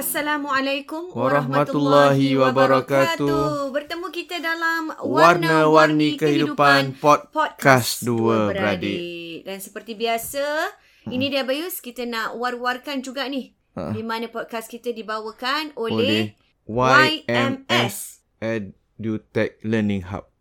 Assalamualaikum Warahmatullahi wabarakatuh. Bertemu kita dalam Warna-Warni Kehidupan Podcast Dua Beradik. Dan seperti biasa, ini dia Bayus, kita nak war-warkan juga ni. Ha. Di mana podcast kita dibawakan oleh, Oleh YMS. EduTech Learning Hub.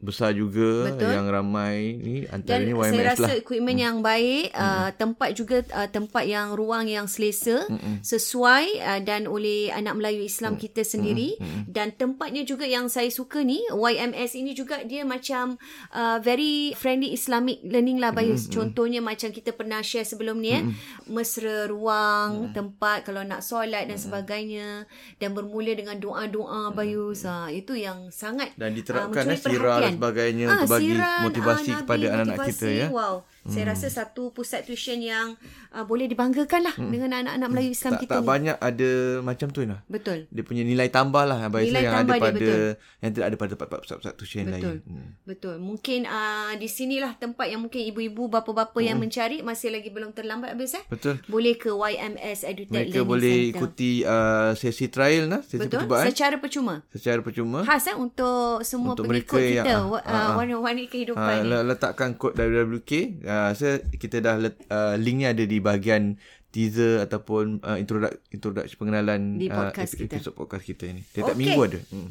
besar juga Betul. yang ramai ni dan antaranya saya YMS rasa lah. equipment yang baik, uh, tempat juga uh, tempat yang ruang yang selesa, Mm-mm. sesuai uh, dan oleh anak Melayu Islam kita sendiri dan tempatnya juga yang saya suka ni YMS ini juga dia macam uh, very friendly Islamic learning lah Bayus. Contohnya macam kita pernah share sebelum ni eh, mesra ruang, tempat kalau nak solat dan sebagainya dan bermula dengan doa-doa Bayus. Ha, itu yang sangat dan ah, diterapkan eh, sirah dan perhatian. Sebagainya Ah, untuk bagi siran, motivasi ah, kepada anak-anak kita ya. Wow. Hmm. Saya rasa satu pusat tuition yang uh, boleh dibanggakan lah hmm. dengan anak-anak Melayu Islam Tak kita tak ni. banyak ada macam tu lah. Betul. Dia punya nilai tambah lah Nilai yang ada tambah dia, pada betul. yang tidak ada pada pusat-pusat tuition Betul. lain. Hmm. Betul. Mungkin uh, di sinilah tempat yang mungkin ibu-ibu, bapa-bapa Hmm. yang mencari masih lagi belum terlambat habis eh. Betul. Boleh ke YMS Edutech Mereka Learning boleh Center. ikuti uh, sesi trial lah, sesi Betul. percubaan Secara percuma. secara percuma. Khas eh untuk semua Untuk pengikut mereka yang- kita. ah, uh, ah. warna-warni kehidupan Ha, ni. le- letakkan kod WWK. Uh, so kita dah let, uh, linknya ada di bahagian teaser ataupun uh, introduct introduction pengenalan Di uh, podcast kita. podcast kita ni. Tiap-tiap Okey. minggu ada. Hmm.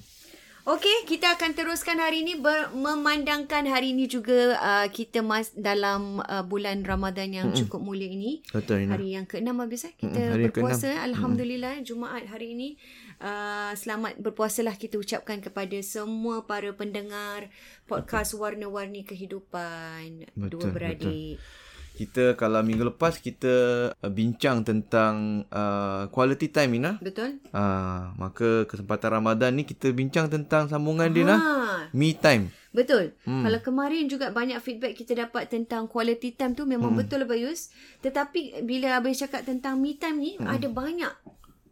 Okey, kita akan teruskan hari ini ber- memandangkan hari ini juga uh, kita mas dalam uh, bulan Ramadan yang mm cukup mulia ini. Betul. Hari yang ke-6 habis eh kita Mm-mm, yang berpuasa ke-enam. alhamdulillah Jumaat hari ini uh, selamat berpuasalah kita ucapkan kepada semua para pendengar podcast warna-warni kehidupan dua Betul, beradik. Kita kalau minggu lepas kita uh, bincang tentang uh, quality time Ina. Betul? Ah, maka kesempatan Ramadan ni kita bincang tentang sambungan dia nah. Ha, Me time. Betul. Hmm. Kalau kemarin juga banyak feedback kita dapat tentang quality time tu memang hmm. betul Abayus. Tetapi bila Abayus cakap tentang me time ni hmm. ada banyak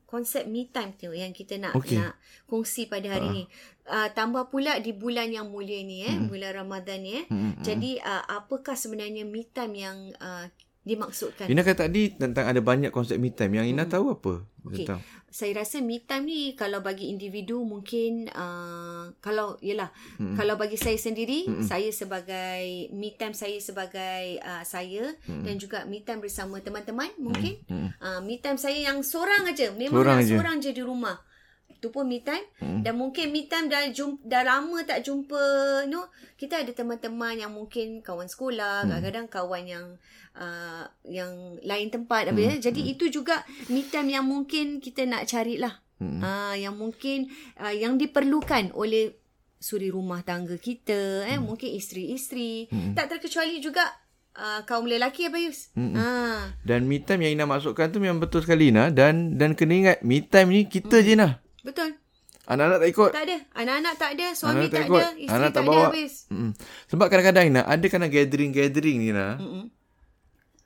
konsep me time tu yang kita nak Okey. nak kongsi pada hari ni. Uh, tambah pula di bulan yang mulia ni eh, hmm. bulan Ramadan ni eh. Hmm, Jadi uh, apakah sebenarnya me time yang uh, dimaksudkan? Ina kata tadi tentang ada banyak konsep me time. Yang Ina tahu apa tentang? Saya rasa me time ni kalau bagi individu mungkin uh, kalau yalah mm kalau bagi saya sendiri mm saya sebagai me time saya sebagai uh, saya mm dan juga me time bersama teman-teman mungkin Mm-mm. uh, me time saya yang seorang aja memang Seorang aja. seorang je di rumah tu pun me time mm. dan mungkin me time dah jumpa, dah lama tak jumpa you know kita ada teman-teman yang mungkin kawan sekolah mm. kadang-kadang kawan yang uh, yang lain tempat mm. jadi itu juga me time yang mungkin kita nak carilah mm. uh, yang mungkin uh, yang diperlukan oleh suri rumah tangga kita eh mungkin isteri-isteri tak terkecuali juga uh, kaum lelaki Abayus. Ha. Dan me time yang Ina masukkan tu memang betul sekali Ina. Dan dan kena ingat me time ni kita je Ina. Betul. Anak-anak tak ikut. Tak ada. Anak-anak tak ada. Suami Anak tak, ikut. ada. Isteri Anak tak, tak ada bawa. habis. Mm. Sebab kadang-kadang Ina ada kena gathering-gathering ni Ina. Mm-mm.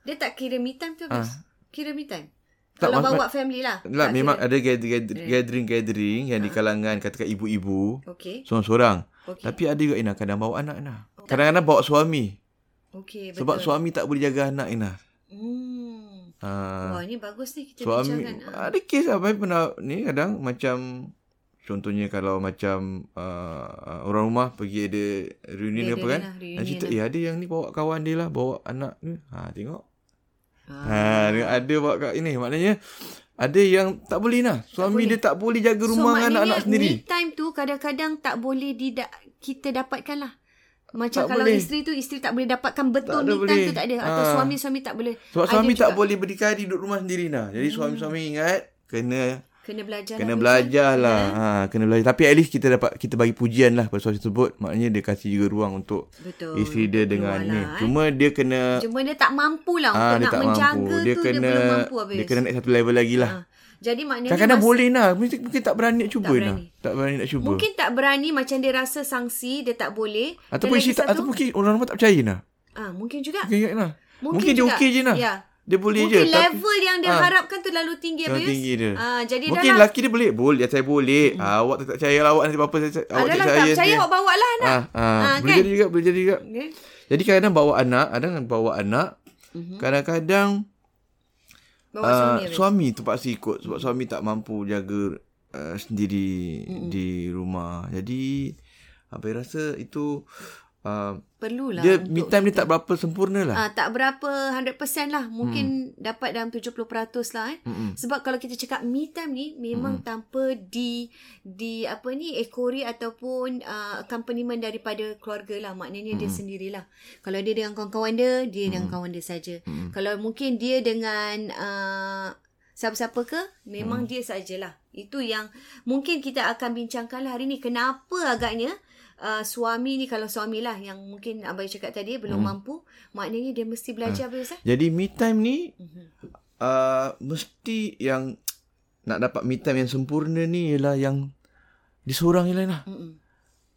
Dia tak kira me time tu habis. Kira me time. Tak, Kalau bawa family lah. Lah Tak memang kira. ada gather- gathering-gathering yang di kalangan katakan ibu-ibu. Okey. Seorang-seorang. Okey. Tapi ada juga Ina kadang bawa anak Ina. Kadang-kadang bawa suami. Okey, betul. Sebab suami tak boleh jaga anak Ina. Hmm. Ha. Wah, ni bagus ni kita Suami bincangkan. Ha. ada kes apa pernah ni kadang macam contohnya kalau macam uh, orang rumah pergi ada reunion ke apa kan. lah, Dan cerita lah. eh ada yang ni bawa kawan dia lah bawa anak ni. Ha tengok. Ah. Ha tengok ada bawa kat ini maknanya ada yang tak boleh lah. Suami dia tak boleh jaga rumah dengan anak-anak maknanya sendiri. Me time tu kadang-kadang tak boleh didak kita dapatkan lah. Macam Tak kalau boleh. isteri tu isteri tak boleh dapatkan betul Tak me time tu tak ada atau Ah. suami-suami tak boleh. Sebab suami tak juga. boleh berdikari duduk rumah sendiri nah. Jadi suami-suami ingat kena kena belajar Kena lah, belajar lah. Ha, kena belajar. Tapi at least kita dapat kita bagi pujian lah pada suami tersebut. Maknanya dia kasih juga ruang untuk Betul. isteri dia dengan Keluar ni. lah, eh. Cuma dia kena Cuma dia tak mampu lah ah untuk dia nak tak menjaga mampu. Dia tu kena dia belum mampu habis. dia kena naik satu level lagi lah. Ha. Jadi maknanya Kadang-kadang mas- boleh lah. Mungkin, mungkin tak berani nak cuba Tak berani. Tak berani nak cuba. Mungkin tak berani macam dia rasa sanksi dia tak boleh. ataupun isteri lagi tak, ataupun mungkin orang rumah tak percaya nah. ah mungkin juga. Mungkin nah. Mungkin Mungkin, dia okey je nah. Ya. Dia boleh Mungkin je. level yang dia Ah. harapkan tu lalu tinggi Terlalu tinggi dia. Ah jadi Mungkin dah lah. lelaki dia boleh. Boleh, saya boleh. Ah, awak tak percaya lah. Awak nanti apa-apa. Saya, awak tak tak percaya. awak bawa lah anak. Ah, ah, Ah, boleh kan? jadi juga, boleh jadi juga. Okay. Jadi kadang-kadang bawa anak, ada yang bawa anak. Mhm. Kadang-kadang Bawa uh, suami habis. suami terpaksa ikut sebab suami tak mampu jaga uh, sendiri Mhm. di rumah. Jadi apa yang rasa itu uh, Perlulah dia me time dia tak berapa sempurna lah. Ah, tak berapa 100% lah. Mungkin Hmm. dapat dalam 70% lah eh. Mm-mm. Sebab kalau kita cakap me time ni memang Hmm. tanpa di di apa ni ekori ataupun uh, accompaniment daripada keluarga lah. Maknanya Hmm. dia sendirilah. Kalau dia dengan kawan-kawan dia, dia dengan kawan dia saja. Hmm. Kalau mungkin dia dengan uh, siapa-siapa ke, memang Hmm. dia sajalah. Itu yang mungkin kita akan bincangkan lah hari ni. Kenapa agaknya uh, suami ni kalau suami lah yang mungkin Abai cakap tadi belum mampu, maknanya dia mesti belajar hmm. Ustaz. Jadi me time ni Mhm. uh, mesti yang nak dapat me time yang sempurna ni ialah yang dia seorang je lah. Mm-mm.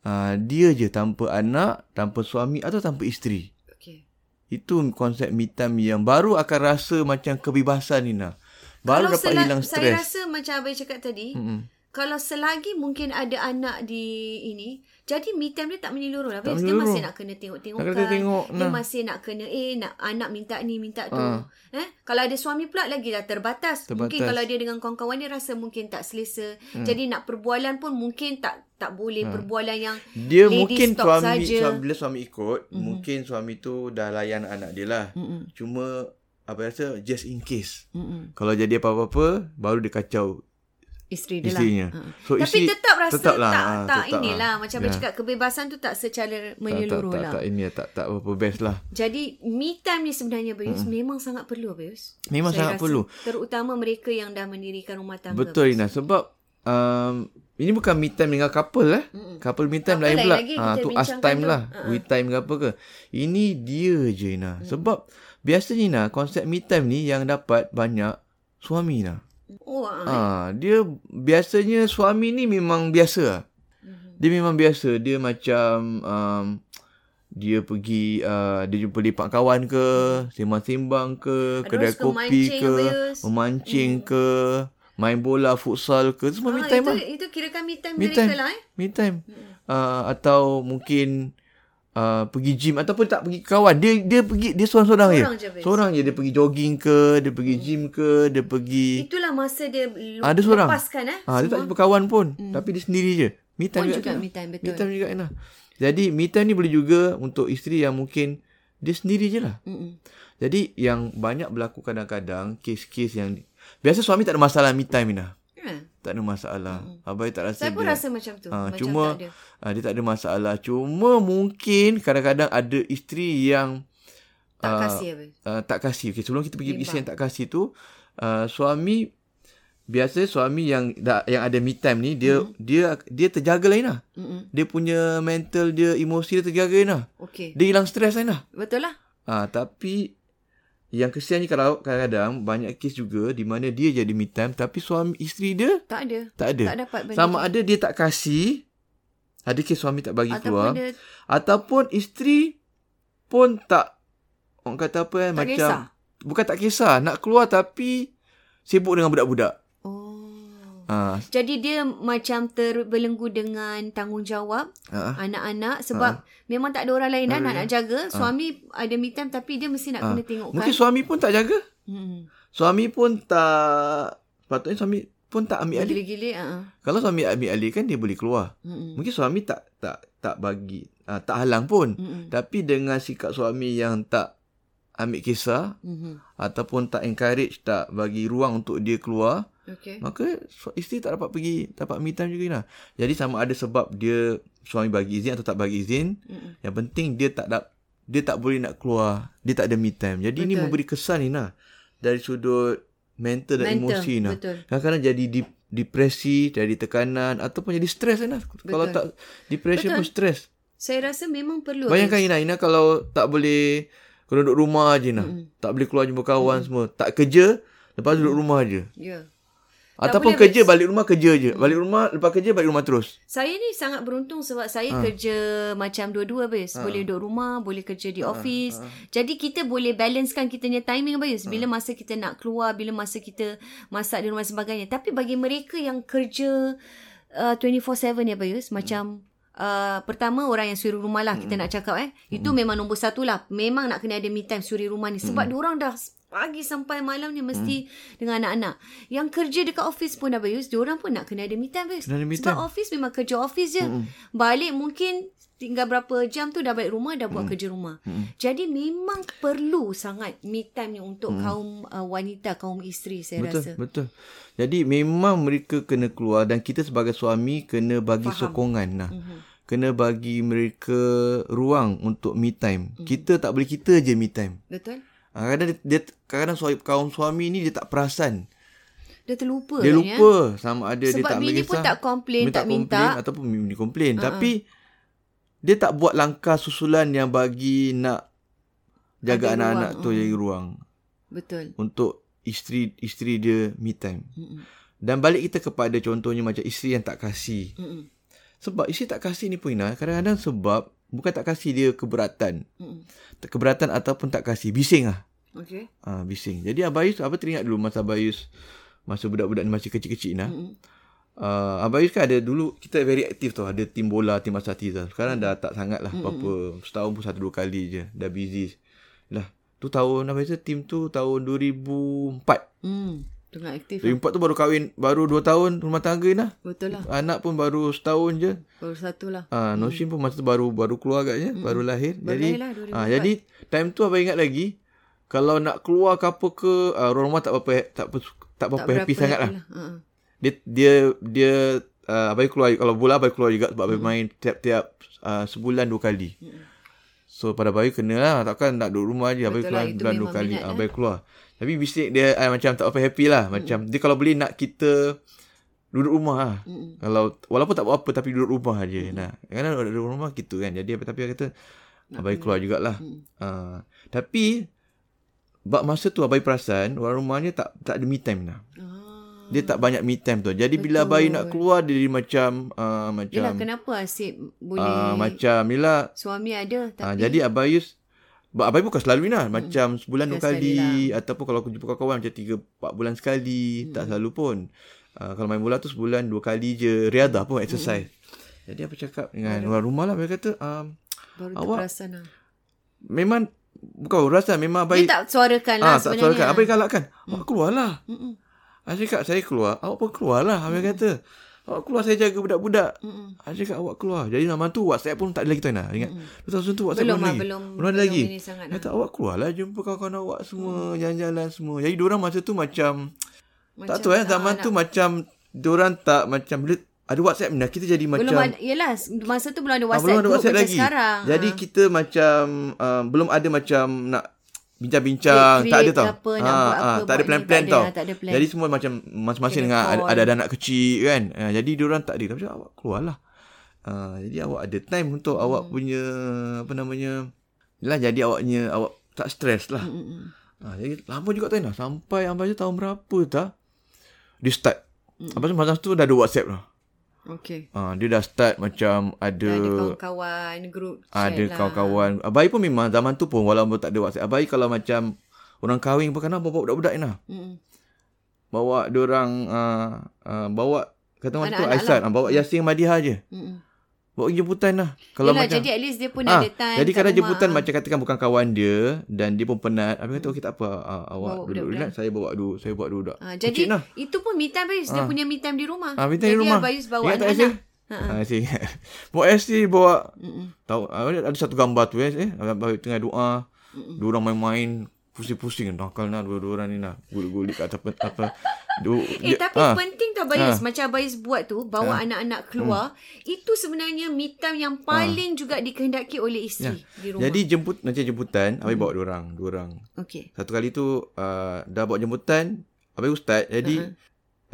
Uh, dia je tanpa anak, tanpa suami atau tanpa isteri. Okay. Itu konsep me time yang baru akan rasa macam kebebasan ni nah. Baru kalau dapat sela- hilang Saya stres. rasa macam Abai cakap tadi, Mm-mm. kalau selagi mungkin ada anak di ini, jadi me time dia tak menyeluruh lah. Tak Habis Dia menyeluruh. masih nak kena tengok-tengokkan. Nak kena tengok, Dia nah. masih nak kena, eh nak anak minta ni, minta tu. Ah. Eh? Kalau ada suami pula lagi dah terbatas. Mungkin Terbatas. kalau dia dengan kawan-kawan dia rasa mungkin tak selesa. Jadi nak perbualan pun mungkin tak tak boleh perbualan yang Dia mungkin suami, saja. suami bila suami ikut, mm-hmm. mungkin suami tu dah layan anak dia lah. Mm-mm. Cuma apa rasa just in case. Mm-mm. Kalau jadi apa-apa baru dia kacau Isteri dia isterinya. lah. Ha. So Tapi isteri tetap rasa tetap lah, tak, ah, tak tetap inilah. lah. Macam Ya. yeah. cakap kebebasan tu tak secara tak, tak, menyeluruh tak, lah. tak, ini tak tak apa best lah. Jadi me time ni sebenarnya Bayus mm. memang sangat perlu Bayus. Memang Saya sangat rasa. perlu. Terutama mereka yang dah mendirikan rumah tangga. Betul Ina sebab um, ini bukan me time dengan couple eh. Mm-mm. Couple me time lain pula. lagi, kita tu us time tu. lah. Ha-ha. We time ke apa ke. Ini dia je Ina. Mm. Sebab biasanya Ina konsep me time ni yang dapat banyak suami Ina. Oh, ah. Ah, dia biasanya suami ni memang biasa. lah. Mhm. Dia memang biasa. Dia macam um, dia pergi uh, dia jumpa lipat kawan ke, sembang-sembang ke, Ada kedai suka kopi mancing ke, memancing ke, main bola, futsal ke, semua me Ah, time itu, lah. itu kirakan me time Me mereka time. lah eh. Me time. Uh, atau mungkin uh, pergi gym ataupun tak pergi kawan. Dia dia pergi dia seorang-seorang je. Seorang je, Fiz. Seorang je dia pergi jogging ke, dia pergi gym ke, dia pergi Itulah masa dia lu- Ah, dia seorang. lepaskan eh. Ah, dia tak jumpa kawan pun. Tapi dia sendiri je. Me time juga. juga me time, betul. Me time juga Ina. Jadi me time ni boleh juga untuk isteri yang mungkin dia sendiri je lah. Mm-mm. Jadi yang banyak berlaku kadang-kadang kes-kes yang biasa suami tak ada masalah me time Ina. Ha. Tak ada masalah. Abai tak rasa Saya pun dia. rasa macam tu. Ah, macam cuma tak ada. ah, dia tak ada masalah. Cuma mungkin kadang-kadang ada isteri yang Tak ah, kasih habis. uh, tak kasih. Okay, sebelum kita pergi Bimbang. isteri yang tak kasih tu, uh, suami biasa suami yang dah, yang ada me time ni dia Hmm. dia dia terjaga lain lah. Mm-mm. Dia punya mental dia, emosi dia terjaga lain lah. Okey. Dia hilang stres lain lah. Betul lah. Ah, tapi yang kesiannya kalau kadang-kadang banyak kes juga di mana dia jadi me time tapi suami isteri dia Tak ada. tak ada. Tak dapat bagi. Sama ada dia tak kasih ada kes suami tak bagi Ataupun keluar dia ataupun isteri pun tak orang kata apa eh tak macam kisah. bukan tak kisah nak keluar tapi sibuk dengan budak-budak. Ah, Jadi dia macam terbelenggu dengan tanggungjawab ah, anak-anak sebab memang tak ada orang lain dah nak, nak jaga. Suami ada me time tapi dia mesti nak Ah. kena tengokkan. mungkin suami pun tak jaga. Hmm. Suami pun tak patutnya suami pun tak ambil alih. Gila-gila. Uh-huh. Kalau suami ambil alih kan dia boleh keluar. Hmm. Mungkin suami tak tak tak bagi uh, tak halang pun. Hmm. Tapi dengan sikap suami yang tak ambil kisah Hmm. ataupun tak encourage tak bagi ruang untuk dia keluar, Okay. maka isteri tak dapat pergi dapat me time juga lah. Jadi sama ada sebab dia suami bagi izin atau tak bagi izin, Hmm. yang penting dia tak dap, dia tak boleh nak keluar, dia tak ada me time. Jadi ini Betul. memberi kesan ni nah dari sudut mental dan Mental, emosi nah. betul. Kadang-kadang jadi di, depresi, jadi tekanan ataupun jadi stres kan. Kalau tak depression Betul. pun stres. Saya rasa memang perlu. Bayangkan Ina, Ina kalau tak boleh kalau duduk rumah je nah. Mm-mm. Tak boleh keluar jumpa kawan semua. Tak kerja, lepas tu duduk rumah je. Ya. Ataupun boleh kerja balik rumah kerja je. Balik rumah lepas kerja balik rumah terus. Saya ni sangat beruntung sebab saya Ah. kerja macam dua-dua Bayus. Boleh duduk rumah, boleh kerja di office. Jadi kita boleh balancekan kita punya timing Bayus. Bila masa kita nak keluar, bila masa kita masak di rumah sebagainya. Tapi bagi mereka yang kerja uh, 24/7 ya Bayus, macam Uh, pertama orang yang suri rumah lah kita nak cakap eh itu memang nombor satu lah memang nak kena ada me time suri rumah ni sebab mm. orang dah pagi sampai malam ni mesti dengan anak-anak yang kerja dekat office pun dah Bayus diorang pun nak kena ada me time Bayus sebab time. office memang kerja office je. Mm-hmm. Balik mungkin tinggal berapa jam tu dah balik rumah dah buat mm. kerja rumah. Mm. Jadi memang perlu sangat me time ni untuk mm. kaum uh, wanita, kaum isteri saya Betul, rasa. betul. Jadi memang mereka kena keluar dan kita sebagai suami kena bagi Faham. sokongan nah. Mhm. Kena bagi mereka ruang untuk me time. Kita tak boleh kita je me time. Betul? Kadang dia, dia kadang suami, kaum suami ni dia tak perasan. Dia terlupa Dia kan, ya? lupa sama ada dia Sebab tak ambil bini pun tak komplain, tak minta. komplain ataupun bini komplain. Uh-huh. Tapi dia tak buat langkah susulan yang bagi nak jaga Ada anak-anak ruang, tu mm. jadi ruang Betul. untuk isteri isteri dia me time. Mm-mm. Dan balik kita kepada contohnya macam isteri yang tak kasih. Mm-mm. Sebab isteri tak kasih ni pun Ina, kadang-kadang sebab bukan tak kasih dia keberatan. Tak keberatan ataupun tak kasih, bising lah. Okay. Ha, bising. Jadi Abayus, apa teringat dulu masa Abayus, masa budak-budak ni masih kecil-kecil Ina. Mm-mm. Uh, Abayus kan ada dulu, kita very aktif tau. Ada tim bola, tim asatiza. Sekarang dah tak sangat lah. Apa-apa, setahun pun satu dua kali je. Dah busy. Lah, tu tahun, Abayus tim tu tahun 2004. Hmm. Tengah aktif. lah. 2004 tu baru kahwin, baru 2 tahun rumah tangga Ina. Betul lah. Anak pun baru setahun je. Baru satu lah. Ah, uh, Noshim pun masa tu baru baru keluar agaknya, hmm. baru lahir. Baru jadi lahir lah, 2004. ah jadi time tu abang ingat lagi kalau nak keluar ke apa ke uh, orang rumah tak apa tak apa tak apa happy sangat lah. Uh-uh. Dia dia dia uh, abang keluar kalau bola abang keluar juga sebab abang Hmm. main tiap-tiap uh, sebulan dua kali. So pada bayi kena lah takkan nak duduk rumah je keluar lah, itu bulan dua kali minat lah. keluar. Tapi bisik dia uh, macam tak apa happy lah macam dia kalau boleh nak kita duduk rumah lah. Mm-mm. Kalau walaupun tak buat apa tapi duduk rumah aja. Hmm. Nah, kadang duduk rumah gitu kan. Jadi tapi dia kata abai keluar jugalah. Hmm. Uh, tapi bab masa tu abai perasan orang rumahnya tak tak ada me time dah. Ah. Dia tak banyak me time tu. Jadi bila abai nak keluar dia jadi macam uh, macam Yelah kenapa asyik boleh uh, macam yelah suami ada tapi uh, jadi abai Abai bukan selalu Ina Macam sebulan dua kali Ataupun kalau aku jumpa kawan-kawan Macam tiga, empat bulan sekali Tak selalu pun. Uh, Kalau main bola tu sebulan dua kali je Riadah pun exercise. Jadi apa cakap dengan orang rumah lah Mereka kata um, baru awak- terperasan lah. Memang Bukan rasa Memang Abai Dia tak suarakan lah ah, Tak sebenarnya. suarakan. Abai galakkan Awak keluar lah. Mm-mm. Saya cakap saya keluar. Awak pun keluar lah Abai kata Awak keluar saya jaga budak-budak. Mm-mm. Saya cakap awak keluar. Jadi nama tu WhatsApp pun tak ada lagi tu Ina Ingat? 2000 tu WhatsApp Belum belum, lah, lagi. belum- Belum ada belum lagi. sangat Kata awak keluar lah Jumpa kawan-kawan awak semua Jalan-jalan semua. Jadi diorang masa tu macam, tak tahu eh Zaman tu macam Diorang tak macam bila Ada WhatsApp ni Kita jadi macam belum ada yalah masa tu belum ada ah, WhatsApp, belum ada group WhatsApp macam lagi. sekarang. Jadi Ah. kita macam uh, Belum ada macam Nak Bincang-bincang Tak ada tau apa, nak buat apa, Tak ada plan-plan tak ada, tau tak ada plan. Jadi semua macam Masing-masing dengan ada, ada, ada anak kecil kan uh, Jadi diorang tak ada Macam awak keluar lah uh, Jadi awak ada time Untuk awak Hmm. punya Apa namanya Yalah jadi awaknya Awak tak stres lah. Mm-mm. Ha, jadi lama juga tak nak sampai apa je tahun berapa tak dia start. Mm-mm. Apa tu masa tu dah ada WhatsApp lah. Okay. Ha, dia dah start macam ada Dah ada kawan-kawan, grup chat ada lah. kawan-kawan. Abai pun memang zaman tu pun walaupun tak ada WhatsApp. Abai kalau macam orang kahwin pun kan bawa budak-budak ni lah. Mm-mm. Bawa dia orang uh, uh, bawa kata orang tu Aisan, lah. lah. bawa Yasin Madiha je. Mm-mm. Bawa pergi jemputan lah. Kalau Yelah, macam jadi at least dia pun Ah, ada time Jadi kadang rumah. jemputan macam katakan bukan kawan dia dan dia pun penat. Habis kata okey tak apa uh, awak Bawa duduk relax saya bawa dulu saya bawa dulu dak. Ah, jadi lah. itu pun me time Bayus. Dia Ah. punya me time di rumah. Ah, me time di jadi rumah. Bayus bawa anak-anak. Ha, ha. saya ingat. bawa Mm-mm. tahu ah, ada satu gambar tu eh, eh tengah doa. Dua orang main-main pusing-pusing nakal nah dua-dua orang ni nah gulik-gulik kat apa apa. Du, Eh tapi ah, penting tau Bayus Ah. Macam Bayus buat tu Bawa anak-anak keluar Itu sebenarnya me time yang paling juga dikehendaki oleh isteri Di rumah Ya. Jadi jemput nanti jemputan, Abang bawa dua orang, dua orang. Okay Satu kali tu uh, dah bawa jemputan, Abang ustaz. Jadi uh-huh.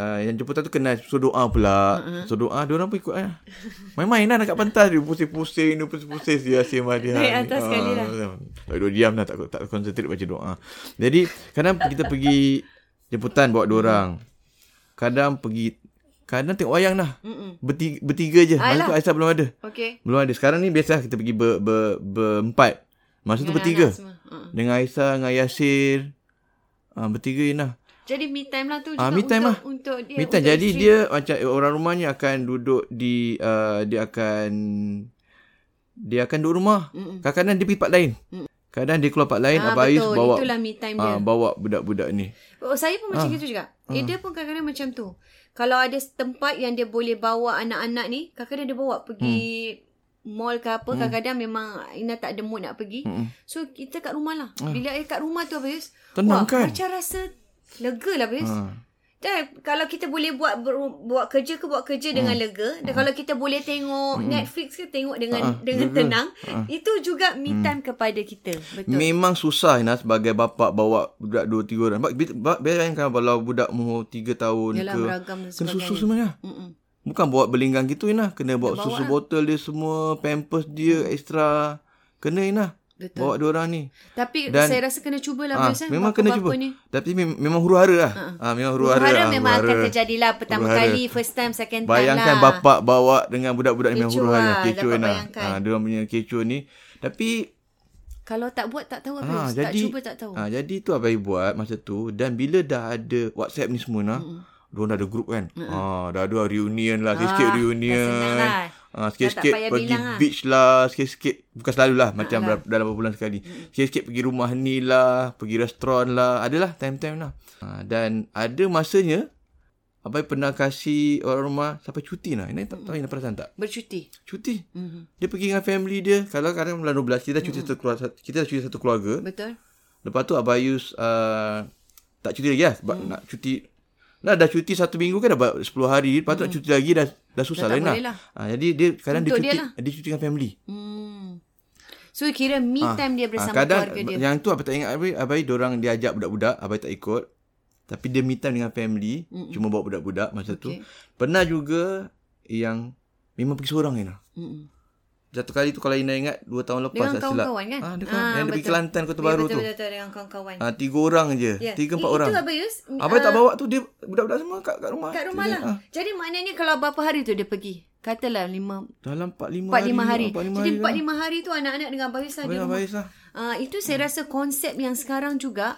Uh, yang jemputan tu kena suruh doa pula. Uh-huh. Suruh doa, dia orang pun ikut lah. Main-main lah dekat pentas dia pusing-pusing, dia pusing-pusing dia asyik dia. Naik atas sekali lah. Tak duduk diam lah, tak tak konsentrate baca doa. Jadi kadang kita pergi jemputan bawa dua orang. Kadang pergi kadang tengok wayang. Mm-mm. Bertiga, bertiga je. Masa tu Aisyah belum ada. Okay Belum ada. Sekarang ni biasa kita pergi ber, ber, berempat. Masa tu bertiga. Uh-uh. Dengan Aisyah, dengan Yasir. Uh, bertiga ni lah. Jadi me time lah tu juga Ah, me time untuk, lah. untuk dia Me time. untuk Jadi isteri. dia macam orang rumahnya akan duduk di... Uh, dia akan... Dia akan duduk rumah. Mm-mm. Kadang-kadang dia pergi part lain. Kadang dia keluar part lain. Ah, Abang Ais betul. bawa... Itulah me time dia. Uh, bawa budak-budak ni. Oh, saya pun macam gitu juga. Eh, dia pun kadang-kadang macam tu. Kalau ada tempat yang dia boleh bawa anak-anak ni, kadang-kadang dia bawa pergi mall ke apa. Kadang-kadang memang Ina tak ada mood nak pergi. So, kita kat rumah lah. Bila eh, kat rumah tu, Abayus. Tenang wah, kan? Macam rasa lega lah, Abayus. Ha. Dan kalau kita boleh buat buat kerja ke buat kerja dengan lega dan kalau kita boleh tengok Netflix ke tengok dengan dengan tenang itu juga me time kepada kita betul Memang susah Ina sebagai bapa bawa budak dua tiga orang. Ba- bi- ba- Bayangkan kalau budak umur tiga tahun Yalah, ke. beragam Kena susu. Mm-mm. Bukan bawa berlinggang gitu Ina. Kena bawa bawa susu lah. botol dia semua. Pampers dia extra. Kena Ina. Betul. Bawa dua orang ni. Tapi Dan- saya rasa kena cubalah Ah, Abayus, eh, memang kena cuba. ni. Tapi mem- memang huru hara lah. Ah, memang huru hara. Huru-hara ah, memang akan huru-hara. terjadilah pertama Huru-hara. kali, first time, second time Bayangkan lah. bapak bawa dengan budak-budak ni memang Kecoh huru hara. lah, Kecoh dapat Ina. bayangkan. Ah, dia orang punya kecoh ni. Tapi Kalau tak buat tak tahu apa. Ah, tak jadi cuba tak tahu. Ah, jadi tu abai buat masa tu dan bila dah ada WhatsApp ni semua nah. Mm. Diorang dah ada grup kan. Ah, dah ada reunion lah, sikit-sikit Ah, dah reunion. senang lah. Ah, Dah sikit-sikit tak pergi lah. beach lah, sikit-sikit bukan selalu lah macam lah. dalam beberapa bulan sekali. Sikit-sikit pergi rumah ni lah, pergi restoran lah, adalah time-time lah. Ah, dan ada masanya Abai pernah kasih orang rumah sampai cuti lah. Ini tak tahu Ina perasan tak? Bercuti. Cuti. Mhm. Dia pergi dengan family dia. Kalau kadang bulan 12 kita cuti satu keluarga, kita cuti satu keluarga. Betul. Lepas tu Abayus uh, tak cuti lagi lah. Sebab hmm. nak cuti. Dah, dah cuti satu minggu kan dah 10 hari. Lepas tu nak cuti lagi dah, dah susah Dah lain lah. lah. Ha, jadi dia kadang dia cuti, dia dia, lah. cuti dengan family. Hmm. So kira me time dia Ah, bersama kadang keluarga dia. yang tu apa tak ingat Abai, Abai diorang dia ajak budak-budak, Abai tak ikut. Tapi dia me time dengan family, Mm-mm. cuma bawa budak-budak masa tu. Okay. Pernah juga yang memang pergi seorang Ina. Mm-mm. Satu kali tu kalau Ina ingat 2 tahun lepas Dengan kawan-kawan kan? Ah, dia Ah, kan. yang pergi betul. Kelantan Kota Ya, Baru betul, tu. Betul, betul, dengan kawan-kawan. Ah, tiga orang je. Ya. Tiga empat I- orang. Itu Abayus. Abai tak ah, bawa tu dia budak-budak semua kat, kat rumah. Kat rumah lah. Ah. Jadi maknanya kalau berapa hari tu dia pergi? Katalah lima, Dalam 4 5 empat lima hari. empat, lima Jadi hari empat lah. lima hari tu anak-anak dengan Abayus lah rumah. baik lah. Uh, itu saya rasa konsep yang sekarang juga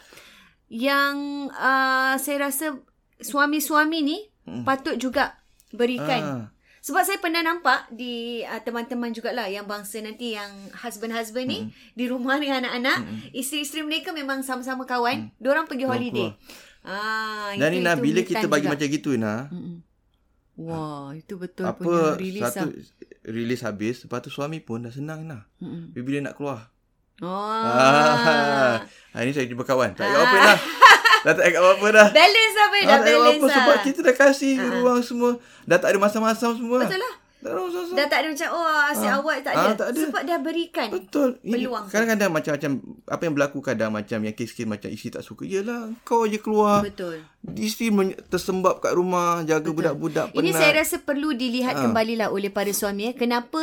yang uh, saya rasa suami-suami ni hmm. patut juga berikan. Ah. Sebab saya pernah nampak di uh, teman-teman jugalah yang bangsa nanti yang husband-husband ni Hmm. di rumah dengan anak-anak, isteri-isteri mereka memang sama-sama kawan, hmm. diorang pergi holiday. Ah, Dan itu- Ina bila kita bagi juga. macam gitu Ina, Wah, itu betul apa punya release satu lah. release habis, lepas tu suami pun dah senang Ina. Mm-mm. Bila nak keluar. Oh. Ah. ah. ini saya jumpa kawan. Tak ingat apa dah. Dah tak ingat apa dah. Balance apa Ah, dah balance apa lah. sebab kita dah kasih ruang semua. Dah tak ada masam-masam semua. Betul lah. Tak rasa. Dah tak ada macam oh asyik Ah. awak tak Ah, ada. tak ada. Sebab dah berikan. Betul. Ini Peluang. kadang-kadang macam-macam apa yang berlaku kadang macam yang kes-kes macam isteri tak suka. Yelah kau je keluar. Betul. Isteri men- tersembab kat rumah jaga budak-budak penat. Ini saya rasa perlu dilihat Ah. kembali lah oleh para suami eh. Kenapa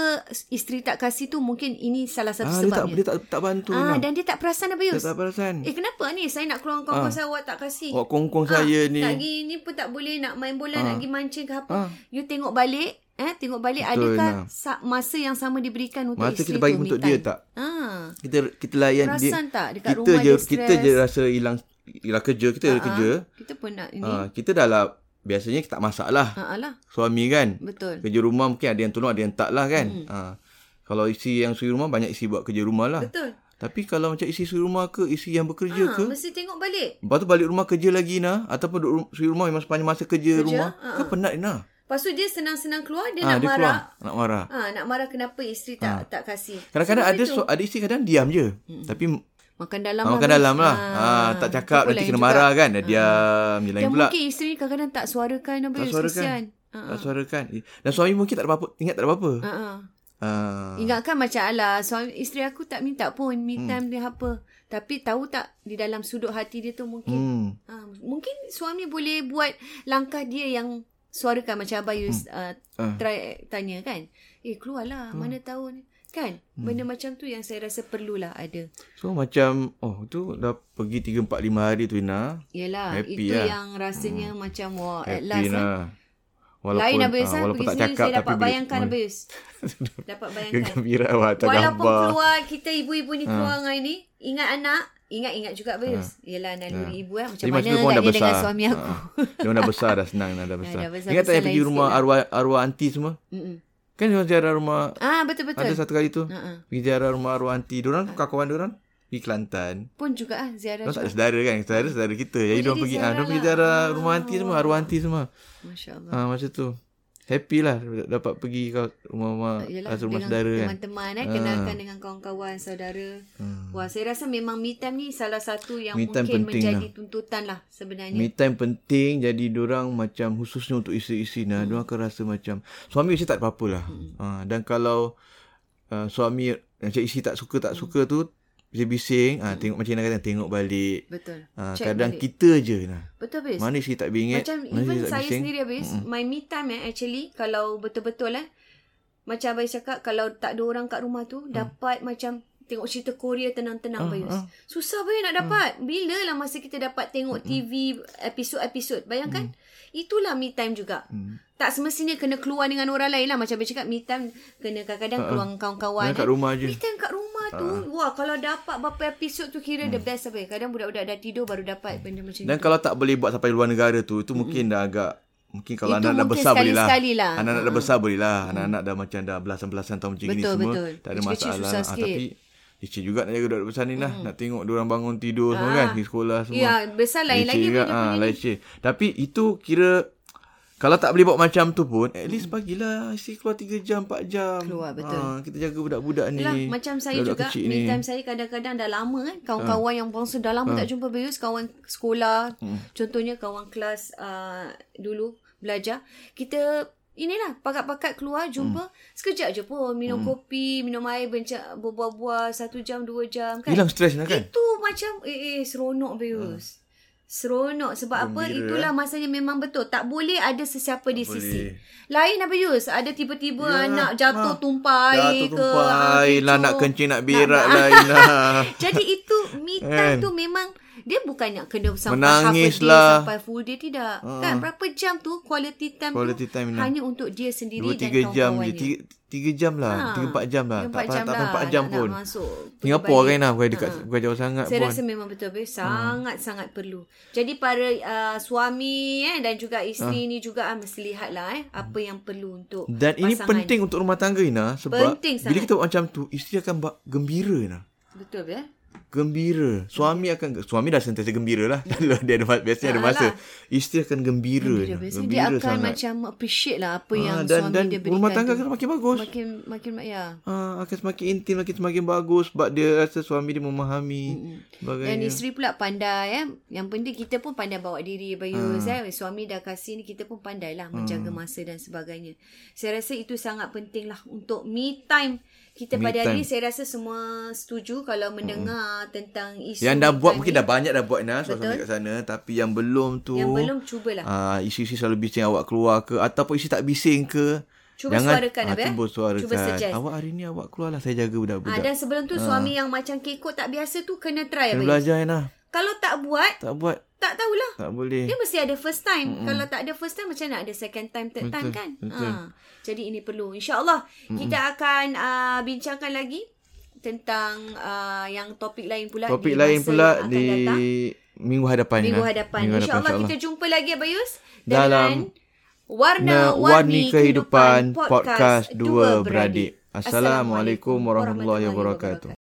isteri tak kasih tu mungkin ini salah satu ah, dia tak sebabnya. dia tak tak bantu ah, dan dia tak perasan apa Dia tak perasan. Eh kenapa ni saya nak keluar Ah. saya awak tak kasih. Awak kongkong saya ni. Nak pergi ni pun tak boleh nak main bola, nak pergi mancing ke apa. Ah. You tengok balik, eh tengok balik Betul, adakah Nah. sa- masa yang sama diberikan untuk Masa isteri kita bagi tu, untuk dia tak? Ah. Kita kita layan dia. Perasan tak dekat kita rumah je dia kita je rasa hilang hilang kerja, kita ada kerja. Kita pun nak ini. Ah, kita dah lah biasanya kita tak masak lah. Ha alah. Suami kan. Betul. Kerja rumah mungkin ada yang tolong ada yang tak lah kan. Hmm. Ah, kalau isi yang suri rumah banyak isi buat kerja rumah lah. Betul. Tapi kalau macam isi suri rumah ke isi yang bekerja Ah, ke mesti tengok balik. Lepas tu balik rumah kerja lagi nah ataupun duduk suri rumah memang sepanjang masa kerja, Kerja, rumah ha, kan penat nah. Lepas tu dia senang-senang keluar dia Ah, nak dia marah. keluar nak marah. Ah, nak marah kenapa isteri tak tak kasih. Kadang-kadang ada so, ada isteri kadang diam je. Tapi makan dalam ah, makan dalam lah. Ah, Ah, tak cakap nanti kena juga. marah kan. Dia diam je lain Dan pula. mungkin isteri kadang-kadang tak suarakan apa Tak suarakan. kesian. Ah, Tak suarakan. Dan suami mungkin tak ada apa-apa. Ingat tak ada apa-apa. ah. Ah. Ingatkan macam alah suami isteri aku tak minta pun me Hmm. time dia apa. Tapi tahu tak di dalam sudut hati dia tu mungkin Hmm. ha, mungkin suami boleh buat langkah dia yang suarakan macam Abayus hmm. uh, Ah. try tanya kan. Eh keluarlah hmm. mana tahu ni. Kan? Hmm. Benda macam tu yang saya rasa perlulah ada. So macam oh tu dah pergi 3 4 5 hari tu Ina. Yalah, Happy itu lah. yang rasanya hmm. macam wah at Happy last eh. lah. Lain Abayus ah, ah, walaupun pergi tak cakap saya dapat bayangkan Abayus. dapat bayangkan. Gembira wah Walaupun keluar kita ibu-ibu Ha. ni keluar dengan ini, ingat anak, ingat-ingat juga Bayus. Yelah naluri ibu eh macam Jadi mana pun dah agaknya dengan suami aku. Ha. Dia dah besar dah senang dah, dah besar. dah besar- Ingat tak yang pergi rumah lah. arwah arwah anti semua? Mm-mm. Kan dia ziarah rumah Ah betul betul. ada satu kali tu. Ha-ha. Pergi ziarah rumah arwah anti. Diorang kawan-kawan diorang pergi Kelantan. Pun juga ah ziarah. Diorang tak ada saudara kan. Saudara saudara kita. Jadi Oh, diorang pergi ah diorang pergi lah. ziarah rumah anti semua, arwah anti semua. Masya-Allah. Ah masa tu. Happy lah dapat pergi ke rumah-rumah Yelah, rumah dengan saudara kan. teman-teman eh, kenalkan dengan kawan-kawan, saudara. Hmm. Wah, saya rasa memang me time ni salah satu yang Me mungkin menjadi tuntutan lah sebenarnya. Me time penting jadi orang macam khususnya untuk isteri-isteri nah, hmm. akan rasa macam suami mesti tak apa-apa lah. Hmm. Ha, dan kalau uh, suami macam isteri tak suka tak suka tu bising-bising ah tengok macam Ina kata tengok balik. Betul. Ah Check kadang balik. kita je nah. Betul bis. Mana isteri tak bingit, Macam mana even saya bising. sendiri habis mm my me time eh actually kalau betul-betul eh macam abang cakap kalau tak ada orang kat rumah tu dapat macam tengok cerita Korea tenang-tenang Bayus. ah. Susah bayus nak dapat. Bila lah masa kita dapat tengok TV episod-episod. Bayangkan. Itulah me time juga. Tak semestinya kena keluar dengan orang lain lah. Macam abang cakap me time kena kadang-kadang keluar dengan kawan-kawan. Jangan kat rumah je. Me time kat rumah tu. Wah kalau dapat berapa episod tu kira the best apa. Kadang budak-budak dah tidur baru dapat benda macam Dan tu. kalau tak boleh buat sampai luar negara tu, itu mungkin dah agak Mungkin kalau Itu anak dah mungkin besar boleh lah. lah. Anak-anak dah besar boleh lah. Anak-anak dah macam dah belasan-belasan tahun macam ni Betul, semua. betul. Tak ada Kecil-kecil masalah. susah Ah, sikit. tapi leceh juga nak jaga budak besar ni lah. Nak tengok dia orang bangun tidur semua kan. Di sekolah semua. Ya, besar lain lagi juga. punya- Ah, ni. leceh. Tapi itu kira kalau tak boleh buat macam tu pun, at least bagilah isteri keluar 3 jam, 4 jam. Keluar, betul. Ah, kita jaga budak-budak ni. Yelah, macam saya juga budak-budak me time saya kadang-kadang dah lama kan kawan-kawan yang bangsa dah lama tak jumpa Bayus kawan sekolah contohnya kawan kelas uh, dulu belajar kita inilah pakat-pakat keluar jumpa sekejap je pun minum kopi minum air bencak berbual-bual satu jam dua jam kan Hilang stres lah kan? itu macam eh, eh seronok Bayus Seronok sebab apa Gembira, eh. itulah masanya memang betul tak boleh ada sesiapa di boleh. sisi lain apa Yus ada tiba-tiba Ya, anak jatuh ha. tumpah air Jatuh ke tumpah ah, lah, nak kencing, nak berak nak- lah. Jadi itu me time Kan? tu memang dia bukan nak kena sampai half a Menangis day, lah. sampai full day tidak. Kan berapa jam tu quality time Quality tu time, Ina. hanya untuk dia sendiri Dua, dan tiga jam je. kawan-kawannya. Tiga, tiga jam lah. Ha. Tiga, empat jam lah. Tiga, Tak, empat tak, lah empat jam nak- pun. Nak masuk Singapura kan lah. Bukan dekat, bukan jauh sangat Saya pun. rasa memang betul betul sangat-sangat perlu. Jadi para uh, suami eh dan juga isteri ni juga ah, mesti lihatlah eh apa yang perlu untuk Dan ini pasangan. penting untuk rumah tangga Ina. Sebab Penting bila sangat. kita buat macam tu, isteri akan gembira Ina. Betul ya? Gembira. Suami akan suami dah sentiasa gembira lah. Kalau dia ada biasanya ada masa. Isteri akan gembira. Gembira. Biasanya dia akan sangat. macam appreciate lah apa Ah, yang dan, suami dan dia berikan rumah tangga akan semakin bagus. Makin, makin, ya. Ah, akan semakin intim, makin semakin bagus sebab dia rasa suami dia memahami sebagainya. Dan isteri pula pandai eh. Yang penting kita pun pandai bawa diri Bayus Ah. eh. Suami dah kasih ni kita pun pandai lah menjaga masa dan sebagainya. Saya rasa itu sangat penting lah untuk me time kita Me pada hari time. ni saya rasa semua setuju kalau mendengar tentang isu Yang dah buat mungkin dah banyak dah buat Nas Betul. suami kat sana tapi yang belum tu Yang belum cubalah. ah isi-isi selalu bising awak keluar ke ataupun isi tak bising ke Cuba suarakan, ah, Abel. cuba suarakan Cuba suggest. awak hari ni awak keluar lah saya jaga budak-budak dan sebelum tu suami yang macam kekok tak biasa tu kena try kena belajar Nah Kalau tak buat, tak buat tak tahulah. tak boleh Dia mesti ada first time. Mm-hmm. Kalau tak ada first time macam nak ada second time, third Betul, time kan? betul. Ha. Jadi ini perlu. InsyaAllah kita akan uh, bincangkan lagi tentang uh, yang topik lain pula topik lain pula di datang. minggu hadapan Minggu Nah. hadapan. minggu InsyaAllah insyaAllah. kita jumpa lagi Abayus Dalam dengan Warna-Warni Kehidupan Podcast Dua Beradik. Assalamualaikum warahmatullahi wabarakatuh.